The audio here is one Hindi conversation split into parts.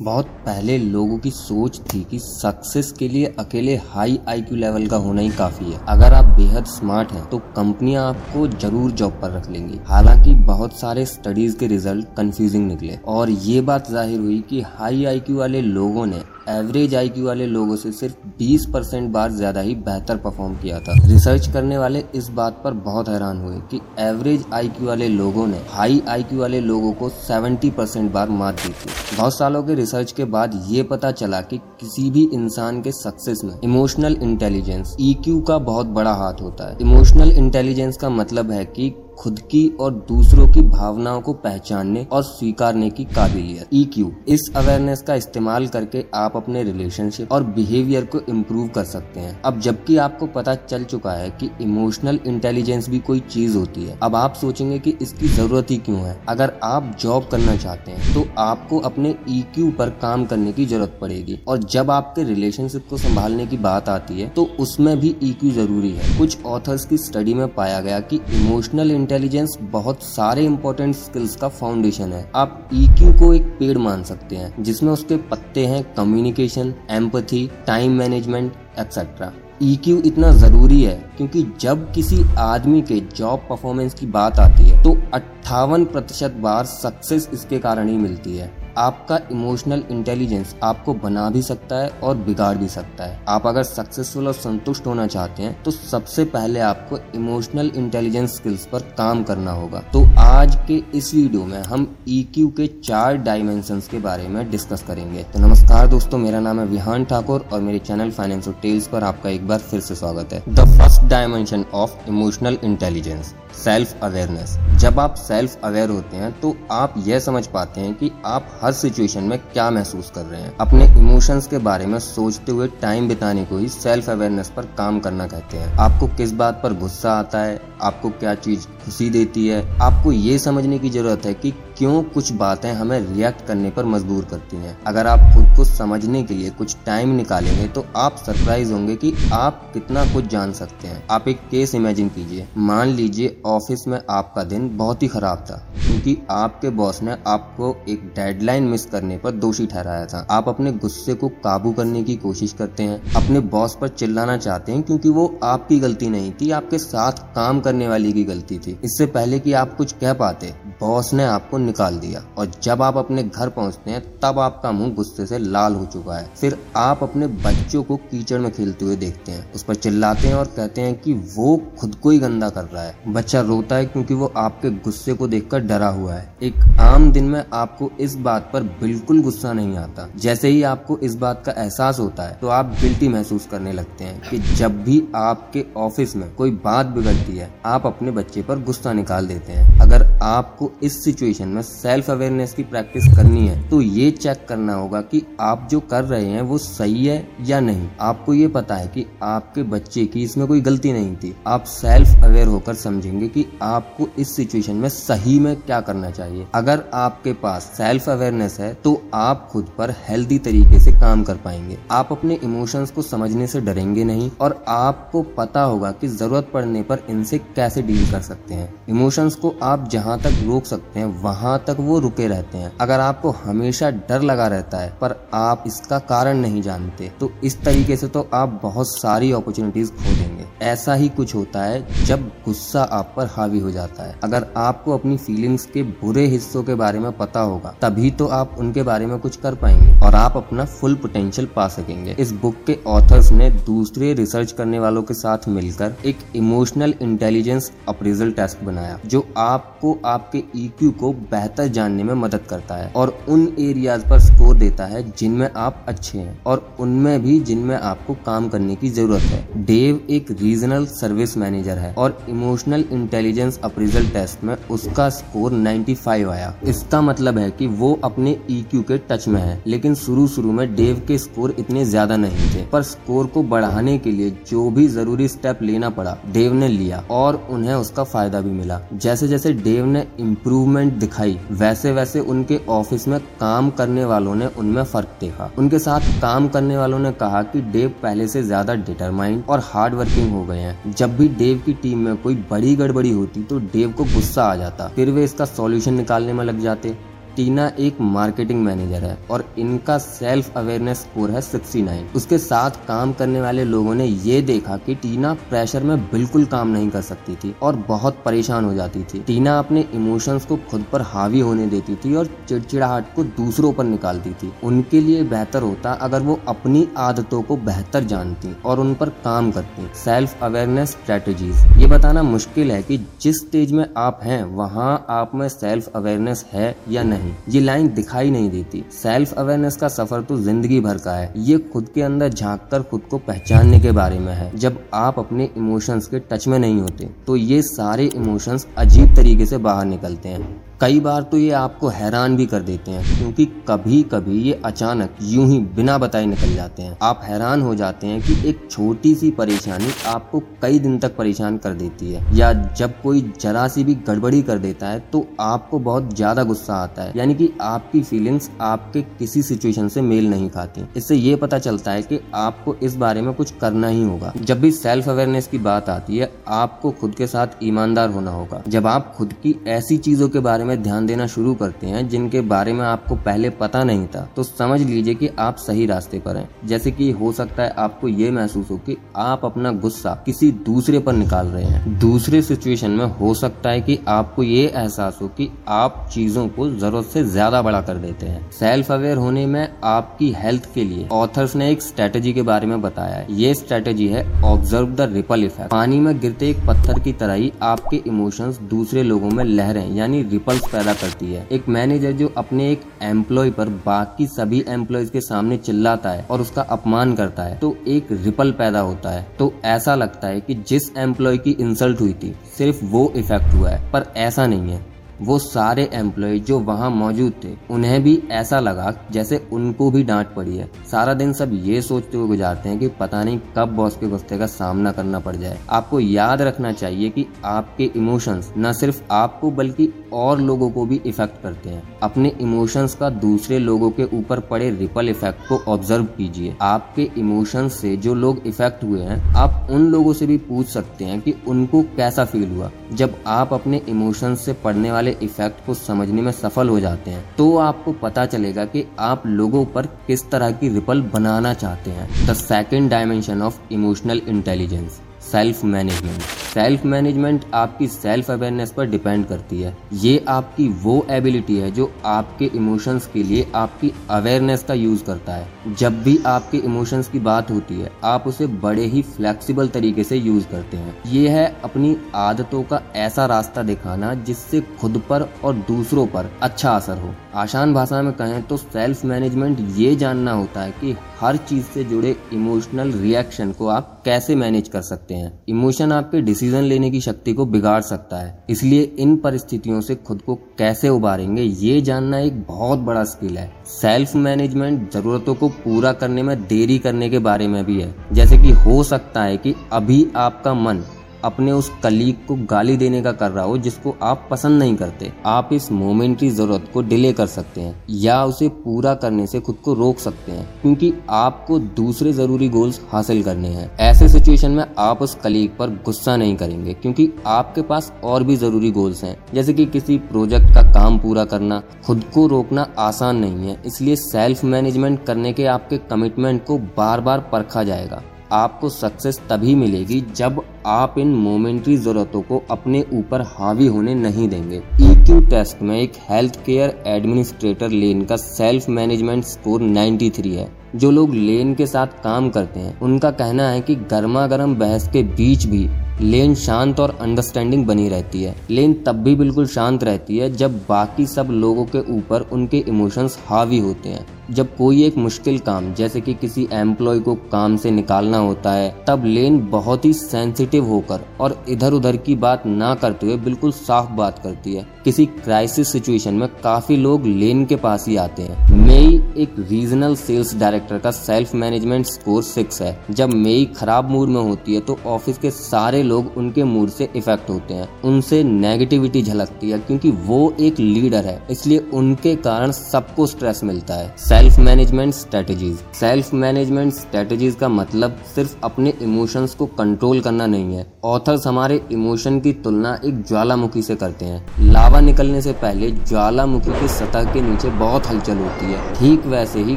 बहुत पहले लोगों की सोच थी कि सक्सेस के लिए अकेले हाई आईक्यू लेवल का होना ही काफ़ी है। अगर आप बेहद स्मार्ट हैं तो कंपनियाँ आपको ज़रूर जॉब पर रख लेंगी। हालाँकि बहुत सारे स्टडीज़ के रिज़ल्ट कंफ्यूजिंग निकले। और ये बात ज़ाहिर हुई कि हाई आईक्यू वाले लोगों ने एवरेज आईक्यू वाले लोगों से सिर्फ़ 20 परसेंट बार ज़्यादा ही बेहतर परफॉर्म किया था। रिसर्च करने वाले इस बात पर बहुत हैरान हुए कि एवरेज आईक्यू वाले लोगों ने हाई आईक्यू वाले लोगों को 70 परसेंट बार मात दी थी। बहुत सालों के रिसर्च के बाद ये पता चला कि किसी भी इंसान के सक्सेस में इमोशनल इंटेलिजेंस ईक्यू का बहुत बड़ा हाथ होता है। इमोशनल इंटेलिजेंस का मतलब है कि खुद की और दूसरों की भावनाओं को पहचानने और स्वीकारने की काबिलियत। ई e इस अवेयरनेस का इस्तेमाल करके आप अपने रिलेशनशिप और बिहेवियर को इम्प्रूव कर सकते हैं। अब जबकि आपको पता चल चुका है कि इमोशनल इंटेलिजेंस भी कोई चीज़ होती है, अब आप सोचेंगे कि इसकी ज़रूरत ही क्यों है? अगर आप जॉब करना चाहते हैं तो आपको अपने ई e पर काम करने की ज़रूरत पड़ेगी। और जब आपके रिलेशनशिप को संभालने की बात आती है तो उसमें भी ई e ज़रूरी है। कुछ ऑथर्स की स्टडी में पाया गया कि इमोशनल इंटेलिजेंस बहुत सारे इंपॉर्टेंट स्किल्स का फाउंडेशन है। आप ईक्यू को एक पेड़ मान सकते हैं, जिसमें उसके पत्ते हैं communication empathy time management etcetera EQ इतना ज़रूरी है क्योंकि जब किसी आदमी के जॉब परफॉर्मेंस की बात आती है तो अट्ठावन प्रतिशत बार सक्सेस इसके कारण ही मिलती है। आपका इमोशनल इंटेलिजेंस आपको बना भी सकता है और बिगाड़ भी सकता है। आप अगर सक्सेसफुल और संतुष्ट होना चाहते हैं तो सबसे पहले आपको इमोशनल इंटेलिजेंस स्किल्स पर काम करना होगा। तो आज के इस वीडियो में हम ई e के चार डायमेंशन के बारे में डिस्कस करेंगे। तो नमस्कार दोस्तों, मेरा नाम है विहान ठाकुर और मेरे चैनल फाइनेंस टेल्स पर आपका एक बार फिर से स्वागत है। The first dimension of emotional intelligence self awareness जब आप सेल्फ अवेयर होते हैं तो आप यह समझ पाते हैं कि आप हर सिचुएशन में क्या महसूस कर रहे हैं? अपने इमोशंस के बारे में सोचते हुए टाइम बिताने को ही सेल्फ अवेयरनेस पर काम करना कहते हैं। आपको किस बात पर गुस्सा आता है? आपको क्या चीज़ खुशी देती है? आपको ये समझने की ज़रूरत है कि क्यों कुछ बातें हमें रिएक्ट करने पर मजबूर करती हैं? अगर आप खुद को समझने के लिए कुछ टाइम निकालेंगे तो आप सरप्राइज़ होंगे कि आप कितना कुछ जान सकते हैं। आप एक केस इमेजिन कीजिए। मान लीजिए ऑफ़िस में आपका दिन बहुत ही खराब था, क्योंकि आपके बॉस ने आपको एक डेडलाइन मिस करने पर दोषी ठहराया था। आप अपने गुस्से को काबू करने की कोशिश करते हैं, अपने बॉस पर चिल्लाना चाहते हैं, क्योंकि वो आपकी गलती नहीं थी, आपके साथ काम करने वाली की गलती थी। इससे पहले कि आप कुछ कह पाते, बॉस ने आपको निकाल दिया और जब आप अपने घर पहुँचते हैं, तब आपका मुँह गुस्से से लाल हो चुका है। फिर आप अपने बच्चों को कीचड़ में खेलते हुए देखते हैं। उस पर चिल्लाते हैं और कहते हैं कि वो खुद को ही गंदा कर रहा है। बच्चा रोता है क्योंकि वो आपके गुस्से को देखकर डरा हुआ है। एक आम दिन में आपको इस बात पर बिल्कुल गुस्सा नहीं आता। जैसे ही आपको इस बात का एहसास होता है तो आप गिल्टी महसूस करने लगते हैं कि जब भी आपके ऑफ़िस में कोई बात बिगड़ती है, आप अपने बच्चे पर गुस्सा निकाल देते हैं। अगर आपको इस सिचुएशन में सेल्फ अवेयरनेस की प्रैक्टिस करनी है तो ये चेक करना होगा कि आप जो कर रहे हैं वो सही है या नहीं। आपको ये पता है कि आपके बच्चे की इसमें कोई गलती नहीं थी। आप सेल्फ अवेयर होकर समझेंगे कि आपको इस सिचुएशन में सही में क्या करना चाहिए। अगर आपके पास सेल्फ अवेयरनेस है तो आप खुद पर हेल्दी तरीके से काम कर पाएँगे। आप अपने इमोशंस को समझने से डरेंगे नहीं और आपको पता होगा कि ज़रूरत पड़ने पर इनसे कैसे डील कर सकते हैं। इमोशंस को आप जहाँ तक रोक सकते हैं, वहाँ तक वो रुके रहते हैं। अगर आपको हमेशा डर लगा रहता है, पर आप इसका कारण नहीं जानते तो इस तरीके से तो आप बहुत सारी अपॉर्चुनिटीज़ खो देंगे ऐसा ही कुछ होता है जब गुस्सा आप पर हावी हो जाता है। अगर आपको अपनी फीलिंग्स के बुरे हिस्सों के बारे में पता होगा, तभी तो आप उनके बारे में कुछ कर पाएँगे और आप अपना फुल पोटेंशियल पा सकेंगे। इस बुक के ऑथर्स ने दूसरे रिसर्च करने वालों के साथ मिलकर एक इमोशनल इंटेलिजेंस अप्रेजल टेस्ट बनाया, जो आपको आपके ईक्यू को बेहतर जानने में मदद करता है और उन एरियाज़ पर स्कोर देता है जिनमें आप अच्छे हैं और उनमें भी जिनमें आपको काम करने की ज़रूरत है। डेव एक रीजनल सर्विस मैनेजर है और इमोशनल इंटेलिजेंस अप्रेजल टेस्ट में उसका स्कोर 95 आया। इसका मतलब है कि वो अपने ईक्यू e के टच में है, लेकिन शुरू शुरू में डेव के स्कोर इतने ज़्यादा नहीं थे, पर स्कोर को बढ़ाने के लिए जो भी ज़रूरी स्टेप लेना पड़ा डेव ने लिया और उन्हें उसका फ़ायदा भी मिला। जैसे जैसे डेव ने इम्प्रूवमेंट दिखाई। वैसे वैसे उनके ऑफ़िस में काम करने वालों ने उनमें फ़र्क देखा। उनके साथ काम करने वालों ने कहा कि डेव पहले से ज़्यादा डिटरमाइंड और हार्ड वर्किंग हो गए हैं। जब भी डेव की टीम में कोई बड़ी गड़बड़ी होती तो डेव को गुस्सा आ जाता। फिर वे इसका सोल्यूशन निकालने में लग जाते। टीना एक मार्केटिंग मैनेजर है और इनका सेल्फ अवेयरनेस स्कोर है 69 उसके साथ काम करने वाले लोगों ने ये देखा कि टीना प्रेशर में बिल्कुल काम नहीं कर सकती थी और बहुत परेशान हो जाती थी। टीना अपने इमोशंस को खुद पर हावी होने देती थी और चिड़चिड़ाहट को दूसरों पर निकालती थी। उनके लिए बेहतर होता अगर वो अपनी आदतों को बेहतर जानती और उन पर काम करती। Self awareness strategies. ये बताना मुश्किल है कि जिस स्टेज में आप हैं, वहाँ आप में सेल्फ अवेयरनेस है या नहीं। ये लाइन दिखाई नहीं देती। सेल्फ अवेयरनेस का सफ़र तो ज़िंदगी भर का है। ये खुद के अंदर झाँक कर खुद को पहचानने के बारे में है। जब आप अपने इमोशंस के टच में नहीं होते तो ये सारे इमोशंस अजीब तरीके से बाहर निकलते हैं। कई बार तो ये आपको हैरान भी कर देते हैं, क्योंकि कभी कभी ये अचानक यूँ ही बिना बताए निकल जाते हैं। आप हैरान हो जाते हैं कि एक छोटी सी परेशानी आपको कई दिन तक परेशान कर देती है, या जब कोई जरा सी भी गड़बड़ी कर देता है तो आपको बहुत ज़्यादा गुस्सा आता है। यानी कि आपकी फीलिंग्स आपके किसी सिचुएशन से मेल नहीं खाती। इससे ये पता चलता है कि आपको इस बारे में कुछ करना ही होगा। जब भी सेल्फ अवेयरनेस की बात आती है, आपको खुद के साथ ईमानदार होना होगा। जब आप खुद की ऐसी चीज़ों के बारे में में ध्यान देना शुरू करते हैं, जिनके बारे में आपको पहले पता नहीं था तो समझ लीजिए कि आप सही रास्ते पर हैं। जैसे कि हो सकता है आपको ये महसूस हो कि आप अपना गुस्सा किसी दूसरे पर निकाल रहे हैं। दूसरे सिचुएशन में हो सकता है कि आपको ये एहसास हो कि आप चीज़ों को ज़रूरत से ज़्यादा बड़ा कर देते हैं। सेल्फ अवेयर होने में आपकी हेल्थ के लिए ऑथर्स ने एक स्ट्रेटेजी के बारे में बताया है। ये स्ट्रेटेजी है ऑब्ज़र्व द रिपल इफ़ेक्ट। पानी में गिरते एक पत्थर की तरह ही आपके इमोशंस दूसरे लोगों में लहरें, यानी रिपल रिपल्स पैदा करती है। एक मैनेजर जो अपने एक एम्प्लॉय पर बाकी सभी एम्प्लॉयज़ के सामने चिल्लाता है और उसका अपमान करता है तो एक रिपल पैदा होता है। तो ऐसा लगता है कि जिस एम्प्लॉय की इंसल्ट हुई थी, सिर्फ़ वो इफ़ेक्ट हुआ है, पर ऐसा नहीं है। वो सारे एम्प्लॉय जो वहाँ मौजूद थे, उन्हें भी ऐसा लगा जैसे उनको भी डांट पड़ी है। सारा दिन सब ये सोचते हुए गुजारते हैं कि पता नहीं कब बॉस के गुस्से का सामना करना पड़ जाए। आपको याद रखना चाहिए कि आपके इमोशंस न सिर्फ़ आपको, बल्कि और लोगों को भी इफ़ेक्ट करते हैं। अपने इमोशंस का दूसरे लोगों के ऊपर पड़े रिपल इफ़ेक्ट को ऑब्ज़र्व कीजिए। आपके इमोशंस से जो लोग इफ़ेक्ट हुए हैं, आप उन लोगों से भी पूछ सकते हैं कि उनको कैसा फील हुआ। जब आप अपने इमोशंस से पढ़ने वाले इफ़ेक्ट को समझने में सफल हो जाते हैं तो आपको पता चलेगा कि आप लोगों पर किस तरह की रिपल बनाना चाहते हैं। The second dimension of emotional intelligence self management self management आपकी सेल्फ अवेयरनेस पर डिपेंड करती है। ये आपकी वो एबिलिटी है जो आपके इमोशंस के लिए आपकी अवेयरनेस का यूज़ करता है। जब भी आपके इमोशंस की बात होती है, आप उसे बड़े ही फ्लेक्सिबल तरीके से यूज़ करते हैं। ये है अपनी आदतों का ऐसा रास्ता दिखाना जिससे खुद पर और दूसरों पर अच्छा असर हो। आसान भाषा में कहें तो सेल्फ मैनेजमेंट ये जानना होता है कि हर चीज़ से जुड़े इमोशनल रिएक्शन को आप कैसे मैनेज कर सकते हैं? इमोशन आपके डिसीज़न लेने की शक्ति को बिगाड़ सकता है। इसलिए इन परिस्थितियों से खुद को कैसे उबारेंगे, ये जानना एक बहुत बड़ा स्किल है। सेल्फ मैनेजमेंट जरूरतों को पूरा करने में देरी करने के बारे में भी है। जैसे कि हो सकता है कि अभी आपका मन अपने उस कलीग को गाली देने का कर रहा हो जिसको आप पसंद नहीं करते। आप इस मोमेंट्री ज़रूरत को डिले कर सकते हैं या उसे पूरा करने से खुद को रोक सकते हैं, क्योंकि आपको दूसरे ज़रूरी गोल्स हासिल करने हैं। ऐसे सिचुएशन में आप उस कलीग पर गुस्सा नहीं करेंगे, क्योंकि आपके पास और भी ज़रूरी गोल्स हैं। जैसे कि किसी प्रोजेक्ट का काम पूरा करना, खुद को रोकना आसान नहीं है, इसलिए सेल्फ मैनेजमेंट करने के आपके कमिटमेंट को बार बार परखा जाएगा। आपको सक्सेस तभी मिलेगी जब आप इन मोमेंट्री जरूरतों को अपने ऊपर हावी होने नहीं देंगे। ईक्यू टेस्ट में एक हेल्थ केयर एडमिनिस्ट्रेटर लेन का सेल्फ मैनेजमेंट स्कोर 93 है। जो लोग लेन के साथ काम करते हैं, उनका कहना है कि गर्मा गर्म बहस के बीच भी लेन शांत और अंडरस्टैंडिंग बनी रहती है। लेन तब भी बिल्कुल शांत रहती है जब बाकी सब लोगों के ऊपर उनके इमोशंस हावी होते हैं। जब कोई एक मुश्किल काम, जैसे कि किसी एम्प्लॉय को काम से निकालना होता है, तब लेन बहुत ही सेंसिटिव होकर और इधर उधर की बात ना करते हुए बिल्कुल साफ़ बात करती है। किसी क्राइसिस सिचुएशन में काफ़ी लोग लेन के पास ही आते हैं। मई एक रीजनल सेल्स डायरेक्टर का सेल्फ मैनेजमेंट स्कोर सिक्स है। जब मेई खराब मूड में होती है तो ऑफ़िस के सारे लोग उनके मूड से इफ़ेक्ट होते हैं। उनसे नेगेटिविटी झलकती है, क्योंकि वो एक लीडर है। इसलिए उनके कारण सबको स्ट्रेस मिलता है। Self management strategies self management strategies का मतलब सिर्फ़ अपने इमोशंस को कंट्रोल करना नहीं है। ऑथर्स हमारे इमोशन की तुलना एक ज्वालामुखी से करते हैं। लावा निकलने से पहले ज्वालामुखी की सतह के नीचे बहुत हलचल होती है। ठीक वैसे ही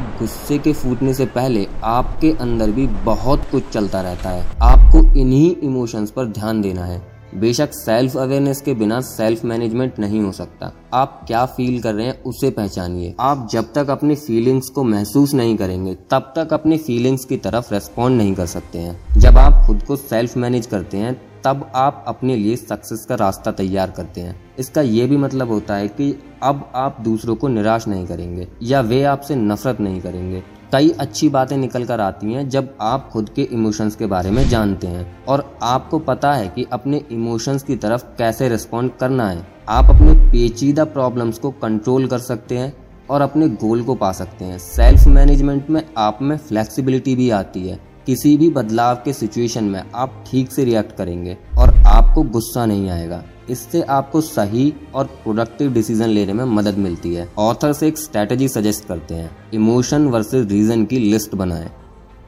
गुस्से के फूटने से पहले आपके अंदर भी बहुत कुछ चलता रहता है। आपको इन्हीं इमोशंस पर ध्यान देना है। बेशक सेल्फ अवेयरनेस के बिना सेल्फ मैनेजमेंट नहीं हो सकता। आप क्या फील कर रहे हैं, उसे पहचानिए। आप जब तक अपनी फीलिंग्स को महसूस नहीं करेंगे, तब तक अपनी फीलिंग्स की तरफ़ रेस्पॉन्ड नहीं कर सकते हैं। जब आप खुद को सेल्फ मैनेज करते हैं, तब आप अपने लिए सक्सेस का रास्ता तैयार करते हैं। इसका ये भी मतलब होता है कि अब आप दूसरों को निराश नहीं करेंगे, या वे आपसे नफरत नहीं करेंगे। कई अच्छी बातें निकल कर आती हैं जब आप खुद के इमोशंस के बारे में जानते हैं। और आपको पता है कि अपने इमोशंस की तरफ़ कैसे रिस्पॉन्ड करना है। आप अपने पेचीदा प्रॉब्लम्स को कंट्रोल कर सकते हैं और अपने गोल को पा सकते हैं। सेल्फ मैनेजमेंट में आप में फ्लेक्सिबिलिटी भी आती है। किसी भी बदलाव के सिचुएशन में आप ठीक से रिएक्ट करेंगे और आपको गुस्सा नहीं आएगा। इससे आपको सही और प्रोडक्टिव डिसीज़न लेने में मदद मिलती है। ऑथर्स एक स्ट्रेटेजी सजेस्ट करते हैं। इमोशन वर्सेस रीजन की लिस्ट बनाएँ।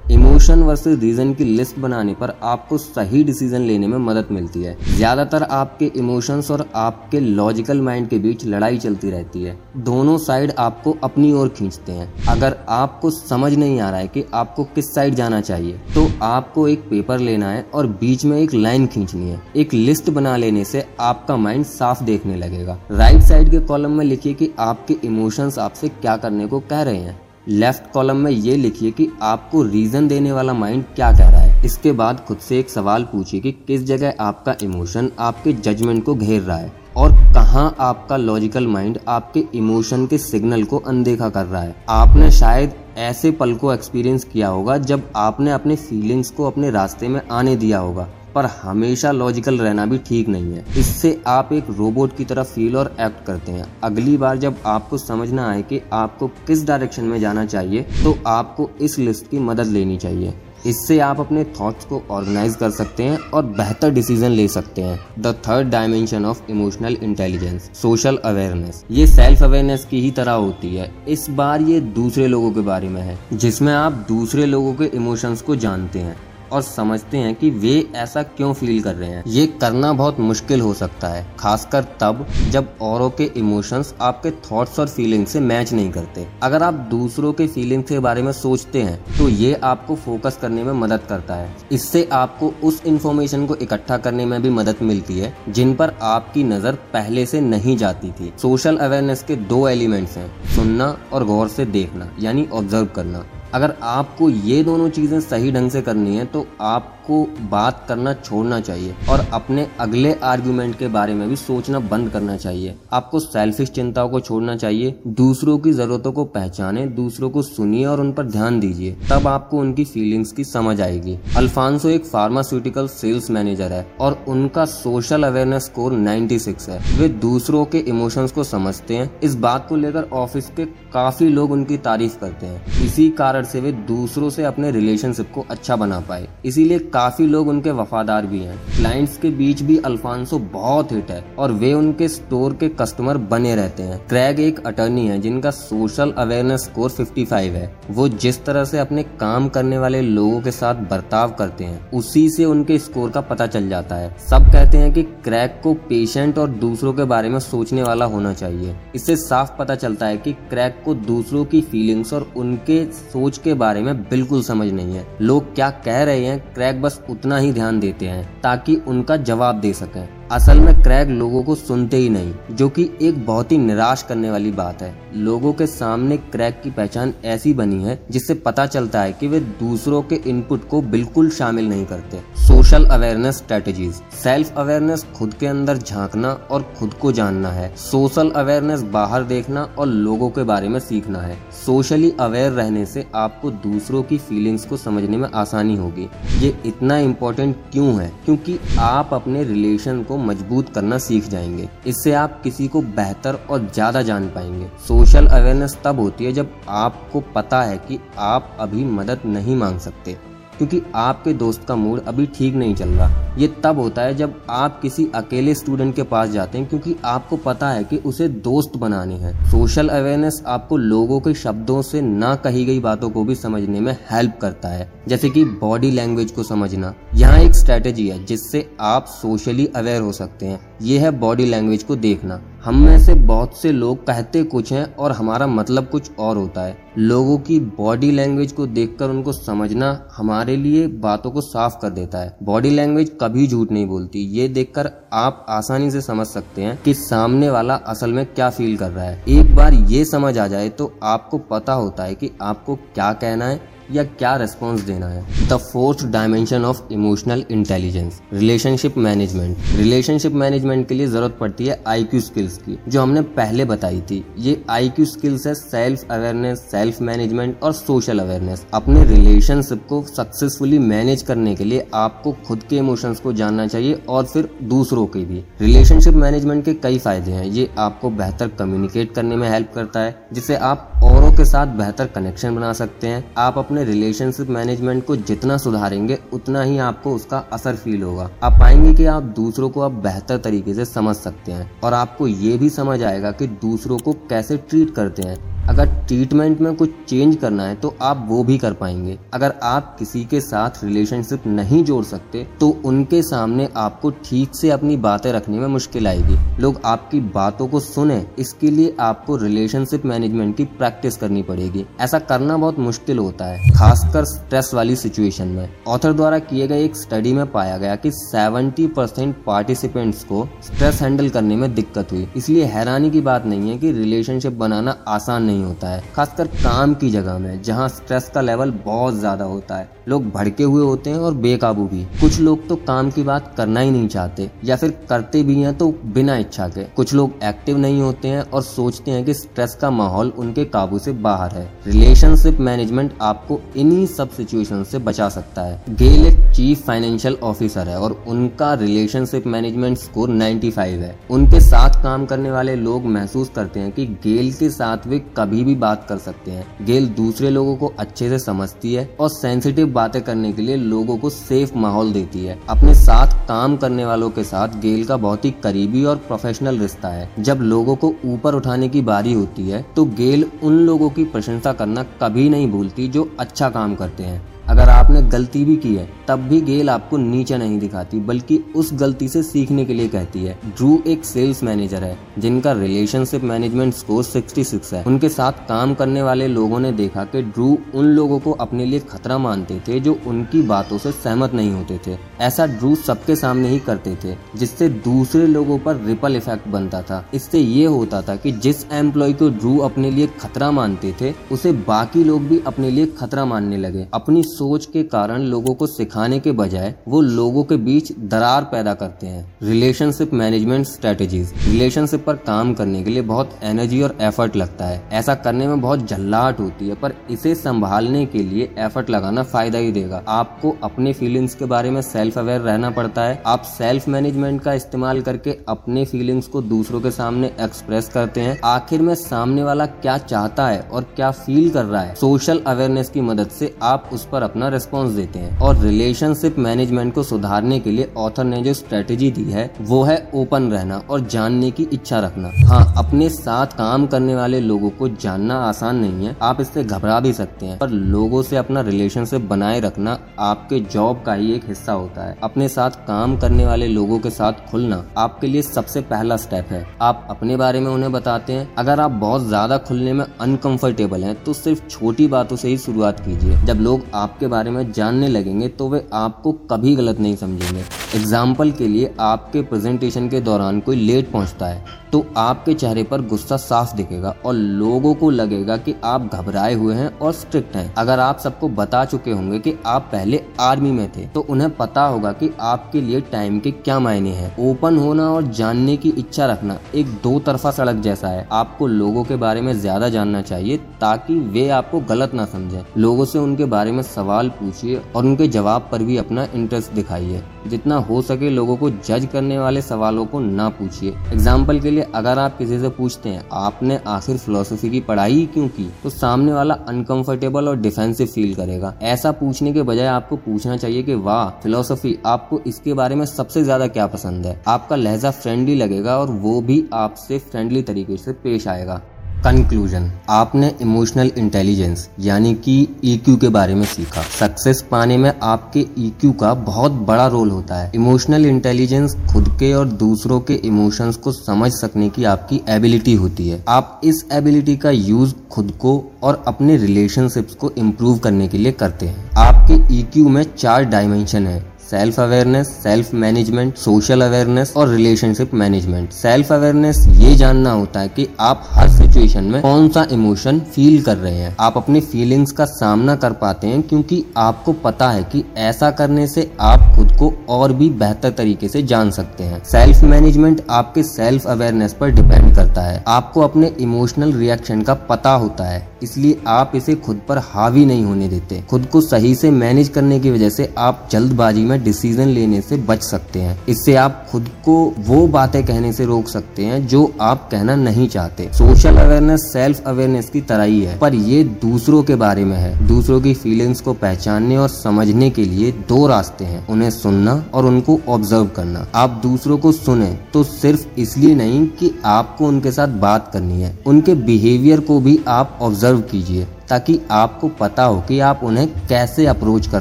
इमोशन वर्सेस रीजन की लिस्ट बनाने पर आपको सही डिसीज़न लेने में मदद मिलती है। ज़्यादातर आपके इमोशंस और आपके लॉजिकल माइंड के बीच लड़ाई चलती रहती है। दोनों साइड आपको अपनी ओर खींचते हैं। अगर आपको समझ नहीं आ रहा है कि आपको किस साइड जाना चाहिए तो आपको एक पेपर लेना है और बीच में एक लाइन खींचनी है। एक लिस्ट बना लेने से आपका माइंड साफ़ देखने लगेगा। राइट साइड के कॉलम में लिखिए कि आपके इमोशंस आपसे क्या करने को कह रहे हैं। लेफ़्ट कॉलम में ये लिखिए कि आपको रीजन देने वाला माइंड क्या कह रहा है। इसके बाद खुद से एक सवाल पूछिए कि किस जगह आपका इमोशन आपके जजमेंट को घेर रहा है और कहाँ आपका लॉजिकल माइंड आपके इमोशन के सिग्नल को अनदेखा कर रहा है। आपने शायद ऐसे पल को एक्सपीरियंस किया होगा जब आपने अपने फीलिंग्स को अपने रास्ते में आने दिया होगा। पर हमेशा लॉजिकल रहना भी ठीक नहीं है। इससे आप एक रोबोट की तरह फील और एक्ट करते हैं। अगली बार जब आपको समझना आए कि आपको किस डायरेक्शन में जाना चाहिए तो आपको इस लिस्ट की मदद लेनी चाहिए। इससे आप अपने थॉट्स को ऑर्गेनाइज कर सकते हैं और बेहतर डिसीज़न ले सकते हैं। The third dimension of emotional intelligence social awareness ये सेल्फ अवेयरनेस की ही तरह होती है। इस बार ये दूसरे लोगों के बारे में है, जिसमें आप दूसरे लोगों के इमोशंस को जानते हैं। और समझते हैं कि वे ऐसा क्यों फील कर रहे हैं। ये करना बहुत मुश्किल हो सकता है, खासकर तब जब औरों के इमोशंस आपके थॉट्स और फीलिंग्स से मैच नहीं करते। अगर आप दूसरों के फीलिंग्स के बारे में सोचते हैं तो ये आपको फोकस करने में मदद करता है। इससे आपको उस इंफॉर्मेशन को इकट्ठा करने में भी मदद मिलती है, जिन पर आपकी नज़र पहले से नहीं जाती थी। सोशल अवेयरनेस के दो एलिमेंट्स हैं, सुनना और गौर से देखना, यानी ऑब्ज़र्व करना। अगर आपको ये दोनों चीज़ें सही ढंग से करनी है तो आप आपको बात करना छोड़ना चाहिए और अपने अगले आर्ग्यूमेंट के बारे में भी सोचना बंद करना चाहिए। आपको सेल्फिश चिंताओं को छोड़ना चाहिए, दूसरों की जरूरतों को पहचाने, दूसरों को सुनिए और उन पर ध्यान दीजिए। तब आपको उनकी फीलिंग्स की समझ आएगी। अल्फांसो एक फार्मास्यूटिकल सेल्स मैनेजर है और उनका सोशल अवेयरनेस स्कोर 96 है। वे दूसरों के इमोशंस को समझते हैं। इस बात को लेकर ऑफ़िस के काफ़ी लोग उनकी तारीफ़ करते हैं। इसी कारण से वे दूसरों से अपने रिलेशनशिप को अच्छा बना पाए। इसीलिए काफ़ी लोग उनके वफादार भी हैं। क्लाइंट्स के बीच भी अल्फांसो बहुत हिट है और वे उनके स्टोर के कस्टमर बने रहते हैं। क्रैग एक अटर्नी है जिनका सोशल अवेयरनेस स्कोर 55 है। वो जिस तरह से अपने काम करने वाले लोगों के साथ बर्ताव करते हैं, उसी से उनके स्कोर का पता चल जाता है। सब कहते हैं कि क्रैक को पेशेंट और दूसरों के बारे में सोचने वाला होना चाहिए। इससे साफ़ पता चलता है कि क्रैक को दूसरों की फीलिंग्स और उनके सोच के बारे में बिल्कुल समझ नहीं है। लोग क्या कह रहे हैं? क्रैक बस उतना ही ध्यान देते हैं ताकि उनका जवाब दे सकें। असल में क्रैग लोगों को सुनते ही नहीं, जो कि एक बहुत ही निराश करने वाली बात है। लोगों के सामने क्रैग की पहचान ऐसी बनी है, जिससे पता चलता है कि वे दूसरों के इनपुट को बिल्कुल शामिल नहीं करते। Social awareness strategies self awareness खुद के अंदर झांकना और खुद को जानना है। सोशल अवेयरनेस बाहर देखना और लोगों के बारे में सीखना है। सोशली अवेयर रहने से आपको दूसरों की फीलिंग्स को समझने में आसानी होगी। ये इतना इम्पोर्टेंट क्यों है? क्योंकि आप अपने रिलेशन को मज़बूत करना सीख जाएँगे। इससे आप किसी को बेहतर और ज़्यादा जान पाएँगे। सोशल अवेयरनेस तब होती है जब आपको पता है कि आप अभी मदद नहीं मांग सकते। क्योंकि आपके दोस्त का मूड अभी ठीक नहीं चल रहा। ये तब होता है जब आप किसी अकेले स्टूडेंट के पास जाते हैं, क्योंकि आपको पता है कि उसे दोस्त बनाने हैं। सोशल अवेयरनेस आपको लोगों के शब्दों से ना कही गई बातों को भी समझने में हेल्प करता है। जैसे कि बॉडी लैंग्वेज को समझना। यहाँ एक स्ट्रेटेजी है जिससे आप सोशली अवेयर हो सकते हैं। ये है बॉडी लैंग्वेज को देखना। हम में से बहुत से लोग कहते कुछ हैं और हमारा मतलब कुछ और होता है। लोगों की बॉडी लैंग्वेज को देखकर उनको समझना हमारे लिए बातों को साफ़ कर देता है। बॉडी लैंग्वेज कभी झूठ नहीं बोलती। ये देखकर आप आसानी से समझ सकते हैं कि सामने वाला असल में क्या फील कर रहा है। एक बार ये समझ आ जाए तो आपको पता होता है कि आपको क्या कहना है या क्या रेस्पॉन्स देना है? The fourth dimension of emotional intelligence relationship management relationship management के लिए ज़रूरत पड़ती है आई स्किल्स की। जो हमने पहले बताई थी, ये आई स्किल्स है सेल्फ अवेयरनेस सेल्फ मैनेजमेंट और सोशल अवेयरनेस अपने रिलेशनशिप को सक्सेसफुली मैनेज करने के लिए आपको खुद के इमोशंस को जानना चाहिए और फिर दूसरों के भी। रिलेशनशिप मैनेजमेंट के कई फ़ायदे हैं। ये आपको बेहतर कम्युनिकेट करने में हेल्प करता है, जिससे आप औरों के साथ बेहतर कनेक्शन बना सकते हैं। आप अपने रिलेशनशिप मैनेजमेंट को जितना सुधारेंगे, उतना ही आपको उसका असर फील होगा। आप पाएँगे कि आप दूसरों को आप बेहतर तरीके से समझ सकते हैं और आपको ये भी समझ आएगा कि दूसरों को कैसे ट्रीट करते हैं। अगर ट्रीटमेंट में कुछ चेंज करना है तो आप वो भी कर पाएँगे। अगर आप किसी के साथ रिलेशनशिप नहीं जोड़ सकते तो उनके सामने आपको ठीक से अपनी बातें रखने में मुश्किल आएगी। लोग आपकी बातों को सुने, इसके लिए आपको रिलेशनशिप मैनेजमेंट की प्रैक्टिस करनी पड़ेगी। ऐसा करना बहुत मुश्किल होता है, खासकर स्ट्रेस वाली सिचुएशन में। ऑथर द्वारा किए गए एक स्टडी में पाया गया कि 70 परसेंट पार्टिसिपेंट्स को स्ट्रेस हैंडल करने में दिक्कत हुई। इसलिए हैरानी की बात नहीं है कि रिलेशनशिप बनाना आसान नहीं नहीं होता है, खासकर काम की जगह में, जहाँ स्ट्रेस का लेवल बहुत ज़्यादा होता है। लोग भड़के हुए होते हैं और बेकाबू भी। कुछ लोग तो काम की बात करना ही नहीं चाहते, या फिर करते भी हैं तो बिना इच्छा के। कुछ लोग एक्टिव नहीं होते हैं और सोचते हैं कि स्ट्रेस का माहौल उनके काबू से बाहर है। रिलेशनशिप मैनेजमेंट आपको इन्हीं सब सिचुएशन से बचा सकता है। गेल एक चीफ फाइनेंशियल ऑफिसर है और उनका रिलेशनशिप मैनेजमेंट स्कोर 95 है। उनके साथ काम करने वाले लोग महसूस करते हैं कि गेल के साथ वे कभी भी बात कर सकते हैं। गेल दूसरे लोगों को अच्छे से समझती है और सेंसिटिव बातें करने के लिए लोगों को सेफ़ माहौल देती है। अपने साथ काम करने वालों के साथ गेल का बहुत ही करीबी और प्रोफेशनल रिश्ता है। जब लोगों को ऊपर उठाने की बारी होती है तो गेल उन लोगों की प्रशंसा करना कभी नहीं भूलती जो अच्छा काम करते हैं। अगर आपने गलती भी की है, तब भी गेल आपको नीचे नहीं दिखाती, बल्कि उस गलती से सीखने के लिए कहती है। ड्रू एक सेल्स मैनेजर है, जिनका रिलेशनशिप मैनेजमेंट स्कोर 66 है। उनके साथ काम करने वाले लोगों ने देखा कि ड्रू उन लोगों को अपने लिए खतरा मानते थे, जो उनकी बातों से सहमत नहीं होते थे। ऐसा ड्रू सबके सामने ही करते थे, जिससे दूसरे लोगों पर रिपल इफ़ेक्ट बनता था। इससे ये होता था कि जिस एम्प्लॉय को ड्रू अपने लिए खतरा मानते थे, उसे बाकी लोग भी अपने लिए खतरा मानने लगे। अपनी सोच के कारण लोगों को सिखाने के बजाय वो लोगों के बीच दरार पैदा करते हैं। रिलेशनशिप मैनेजमेंट स्ट्रेटेजीज रिलेशनशिप पर काम करने के लिए बहुत एनर्जी और एफर्ट लगता है। ऐसा करने में बहुत झल्लाहट होती है, पर इसे संभालने के लिए एफर्ट लगाना फ़ायदा ही देगा। आपको अपने फीलिंग्स के बारे में सेल्फ अवेयर रहना पड़ता है। आप सेल्फ मैनेजमेंट का इस्तेमाल करके अपने फीलिंग्स को दूसरों के सामने एक्सप्रेस करते हैं। आखिर में सामने वाला क्या चाहता है और क्या फील कर रहा है? सोशल अवेयरनेस की मदद से आप उस पर अपना रिस्पॉन्स देते हैं। और रिलेशनशिप मैनेजमेंट को सुधारने के लिए ऑथर ने जो स्ट्रेटेजी दी है, वो है ओपन रहना और जानने की इच्छा रखना। हाँ अपने साथ काम करने वाले लोगों को जानना आसान नहीं है। आप इससे घबरा भी सकते हैं। पर लोगों से अपना रिलेशनशिप बनाए रखना आपके जॉब का ही एक हिस्सा होता है। अपने साथ काम करने वाले लोगों के साथ खुलना आपके लिए सबसे पहला स्टेप है। आप अपने बारे में उन्हें बताते हैं। अगर आप बहुत ज़्यादा खुलने में अनकंफर्टेबल हैं तो सिर्फ़ छोटी बातों से ही शुरुआत कीजिए। जब लोग आपके बारे में जानने लगेंगे तो वे आपको कभी गलत नहीं समझेंगे। एग्ज़ाम्पल के लिए आपके प्रेजेंटेशन के दौरान कोई लेट पहुँचता है। तो आपके चेहरे पर गुस्सा साफ़ दिखेगा और लोगों को लगेगा कि आप घबराए हुए हैं और स्ट्रिक्ट हैं। अगर आप सबको बता चुके होंगे कि आप पहले आर्मी में थे तो उन्हें पता होगा कि आपके लिए टाइम के क्या मायने हैं। ओपन होना और जानने की इच्छा रखना एक दो तरफा सड़क जैसा है। आपको लोगों के बारे में ज़्यादा जानना चाहिए ताकि वे आपको गलत ना समझें। लोगों से उनके बारे में सवाल पूछिए और उनके जवाब पर भी अपना इंटरेस्ट दिखाइए। जितना हो सके लोगों को जज करने वाले सवालों को ना पूछिए। एग्ज़ाम्पल के लिए अगर आप किसी से पूछते हैं, आपने आखिर फिलोसफी की पढ़ाई क्यों की तो सामने वाला अनकंफर्टेबल और डिफेंसिव फील करेगा। ऐसा पूछने के बजाय आपको पूछना चाहिए कि, वाह फिलोसफी आपको इसके बारे में सबसे ज़्यादा क्या पसंद है? आपका लहजा फ्रेंडली लगेगा और वो भी आपसे फ्रेंडली तरीके से पेश आएगा। कंक्लूजन आपने इमोशनल इंटेलिजेंस यानी कि ईक्यू e के बारे में सीखा। सक्सेस पाने में आपके ईक्यू e का बहुत बड़ा रोल होता है। इमोशनल इंटेलिजेंस खुद के और दूसरों के इमोशंस को समझ सकने की आपकी एबिलिटी होती है। आप इस एबिलिटी का यूज़ खुद को और अपने रिलेशनशिप्स को इम्प्रूव करने के लिए करते हैं। आपके ईक्यू e में चार डायमेंशन है। Self awareness self management social awareness और रिलेशनशिप मैनेजमेंट सेल्फ अवेयरनेस ये जानना होता है कि आप हर सिचुएशन में कौन सा इमोशन फील कर रहे हैं। आप अपनी फीलिंग्स का सामना कर पाते हैं क्योंकि आपको पता है कि ऐसा करने से आप खुद को और भी बेहतर तरीके से जान सकते हैं। सेल्फ मैनेजमेंट आपके सेल्फ अवेयरनेस पर डिपेंड करता है। आपको अपने इमोशनल रिएक्शन का पता होता है, इसलिए आप इसे खुद पर हावी नहीं होने देते। खुद को सही से मैनेज करने की वजह से आप जल्दबाजी में डिसीज़न लेने से बच सकते हैं। इससे आप खुद को वो बातें कहने से रोक सकते हैं जो आप कहना नहीं चाहते। सोशल अवेयरनेस सेल्फ अवेयरनेस की तरह ही है। पर ये दूसरों के बारे में है। दूसरों की फीलिंग्स को पहचानने और समझने के लिए दो रास्ते हैं। उन्हें सुनना और उनको ऑब्ज़र्व करना। आप दूसरों को सुने तो सिर्फ़ इसलिए नहीं कि आपको उनके साथ बात करनी है। उनके बिहेवियर को भी आप ऑब्ज़र्व कीजिए। ताकि आपको पता हो कि आप उन्हें कैसे अप्रोच कर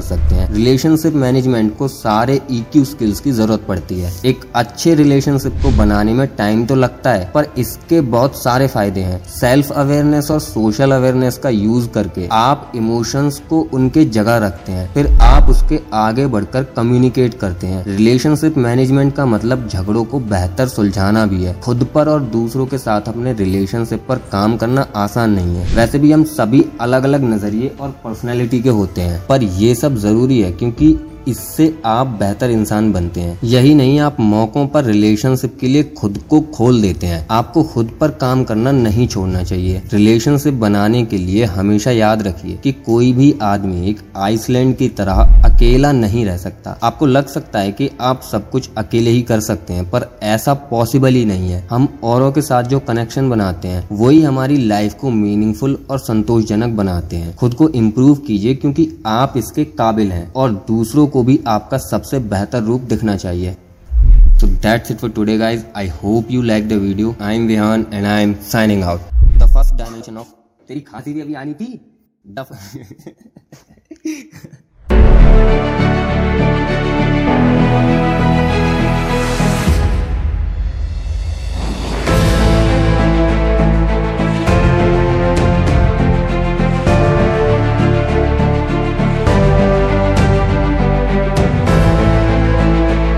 सकते हैं। रिलेशनशिप मैनेजमेंट को सारे ईक्यू e स्किल्स की ज़रूरत पड़ती है। एक अच्छे रिलेशनशिप को बनाने में टाइम तो लगता है, पर इसके बहुत सारे फ़ायदे हैं। सेल्फ अवेयरनेस और सोशल अवेयरनेस का यूज़ करके आप इमोशंस को उनके जगह रखते हैं। फिर आप उसके आगे बढ़कर कम्युनिकेट करते हैं। रिलेशनशिप मैनेजमेंट का मतलब झगड़ों को बेहतर सुलझाना भी है। खुद पर और दूसरों के साथ अपने रिलेशनशिप पर काम करना आसान नहीं है। वैसे भी हम सभी अलग अलग नज़रिए और पर्सनैलिटी के होते हैं। पर ये सब ज़रूरी है क्योंकि इससे आप बेहतर इंसान बनते हैं। यही नहीं, आप मौकों पर रिलेशनशिप के लिए खुद को खोल देते हैं। आपको खुद पर काम करना नहीं छोड़ना चाहिए। रिलेशनशिप बनाने के लिए हमेशा याद रखिए कि कोई भी आदमी एक आइसलैंड की तरह अकेला नहीं रह सकता। आपको लग सकता है कि आप सब कुछ अकेले ही कर सकते हैं, पर ऐसा पॉसिबल ही नहीं है। हम औरों के साथ जो कनेक्शन बनाते हैं, वही हमारी लाइफ को मीनिंगफुल और संतोषजनक बनाते हैं। खुद को इम्प्रूव कीजिए, क्योंकि आप इसके काबिल हैं और दूसरों को भी आपका सबसे बेहतर रूप दिखना चाहिए। So that's it for today guys I hope you like the video I am Vihan and I am signing out the first dimension of तेरी खासी भी अभी आनी थी? द